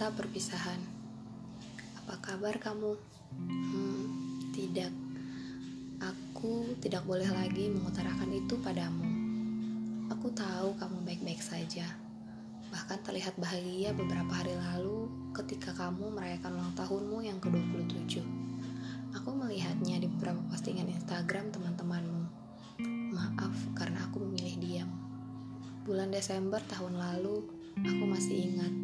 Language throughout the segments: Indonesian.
Perpisahan. Apa kabar kamu? Hmm, tidak. Aku tidak boleh lagi mengutarakan itu padamu. Aku tahu kamu baik-baik saja. Bahkan terlihat bahagia beberapa hari lalu ketika kamu merayakan ulang tahunmu yang ke-27. Aku melihatnya di beberapa postingan Instagram teman-temanmu. Maaf karena aku memilih diam. Bulan Desember tahun lalu, aku masih ingat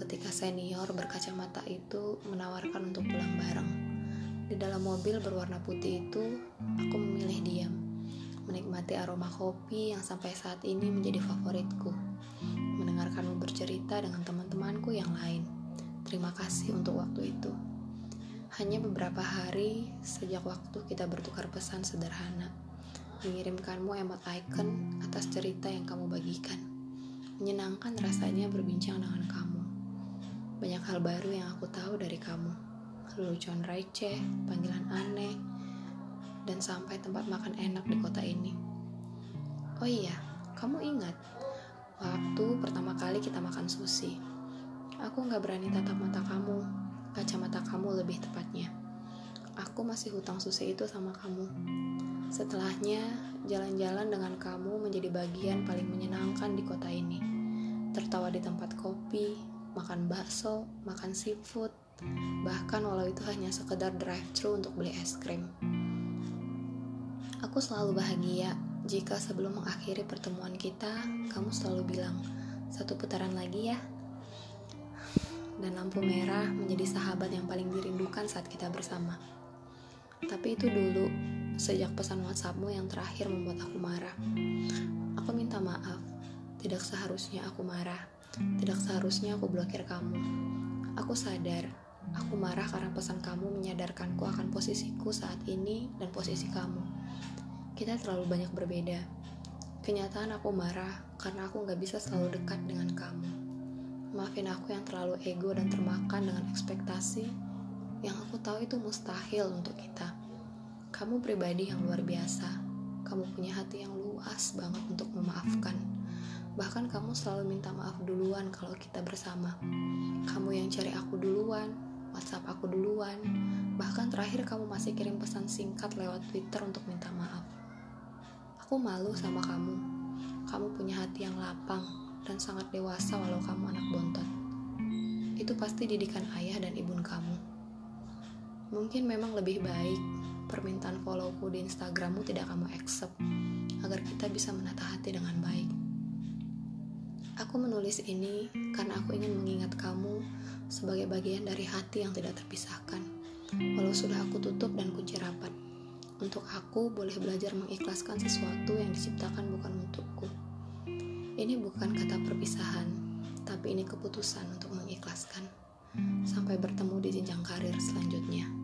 ketika senior berkacamata itu menawarkan untuk pulang bareng. Di dalam mobil berwarna putih itu, aku memilih diam, menikmati aroma kopi yang sampai saat ini menjadi favoritku, mendengarkanmu bercerita dengan teman-temanku yang lain. Terima kasih untuk waktu itu. Hanya beberapa hari sejak waktu kita bertukar pesan sederhana, mengirimkanmu emot icon atas cerita yang kamu bagikan. Menyenangkan rasanya berbincang dengan kamu. Banyak hal baru yang aku tahu dari kamu lelucon receh, panggilan aneh, dan sampai tempat makan enak di kota ini. Oh iya, kamu ingat waktu pertama kali kita makan sushi? Aku nggak berani tatap mata kamu, kacamata kamu lebih tepatnya. Aku masih hutang sushi itu sama kamu. Setelahnya, jalan-jalan dengan kamu menjadi bagian paling menyenangkan di kota ini. Tertawa di tempat kopi, makan bakso, makan seafood, bahkan walau itu hanya sekedar drive-thru untuk beli es krim. Aku selalu bahagia jika sebelum mengakhiri pertemuan kita, kamu selalu bilang, satu putaran lagi ya. Dan lampu merah menjadi sahabat yang paling dirindukan saat kita bersama. Tapi itu dulu, sejak pesan WhatsAppmu yang terakhir membuat aku marah. Aku minta maaf, tidak seharusnya aku marah, tidak seharusnya aku blokir kamu. Aku sadar Aku marah karena pesan kamu menyadarkanku akan posisiku saat ini dan posisi kamu. Kita terlalu banyak berbeda. Kenyataan aku marah karena aku gak bisa selalu dekat dengan kamu. Maafin aku yang terlalu ego dan termakan dengan ekspektasi yang aku tahu itu mustahil untuk kita. Kamu pribadi yang luar biasa. Kamu punya hati yang luas banget untuk memaafkan. Bahkan kamu selalu minta maaf duluan kalau kita bersama. Kamu yang cari aku duluan, WhatsApp aku duluan. Bahkan terakhir kamu masih kirim pesan singkat lewat Twitter untuk minta maaf. Aku malu sama kamu. Kamu punya hati yang lapang dan sangat dewasa walau kamu anak bontot. Itu pasti didikan ayah dan ibu kamu. Mungkin memang lebih baik permintaan followku di Instagrammu tidak kamu accept agar kita bisa menata hati dengan baik. Aku menulis ini karena aku ingin mengingat kamu sebagai bagian dari hati yang tidak terpisahkan. Walau sudah aku tutup dan kunci rapat. Untuk aku boleh belajar mengikhlaskan sesuatu yang diciptakan bukan untukku. Ini bukan kata perpisahan, tapi ini keputusan untuk mengikhlaskan. Sampai bertemu di jenjang karir selanjutnya.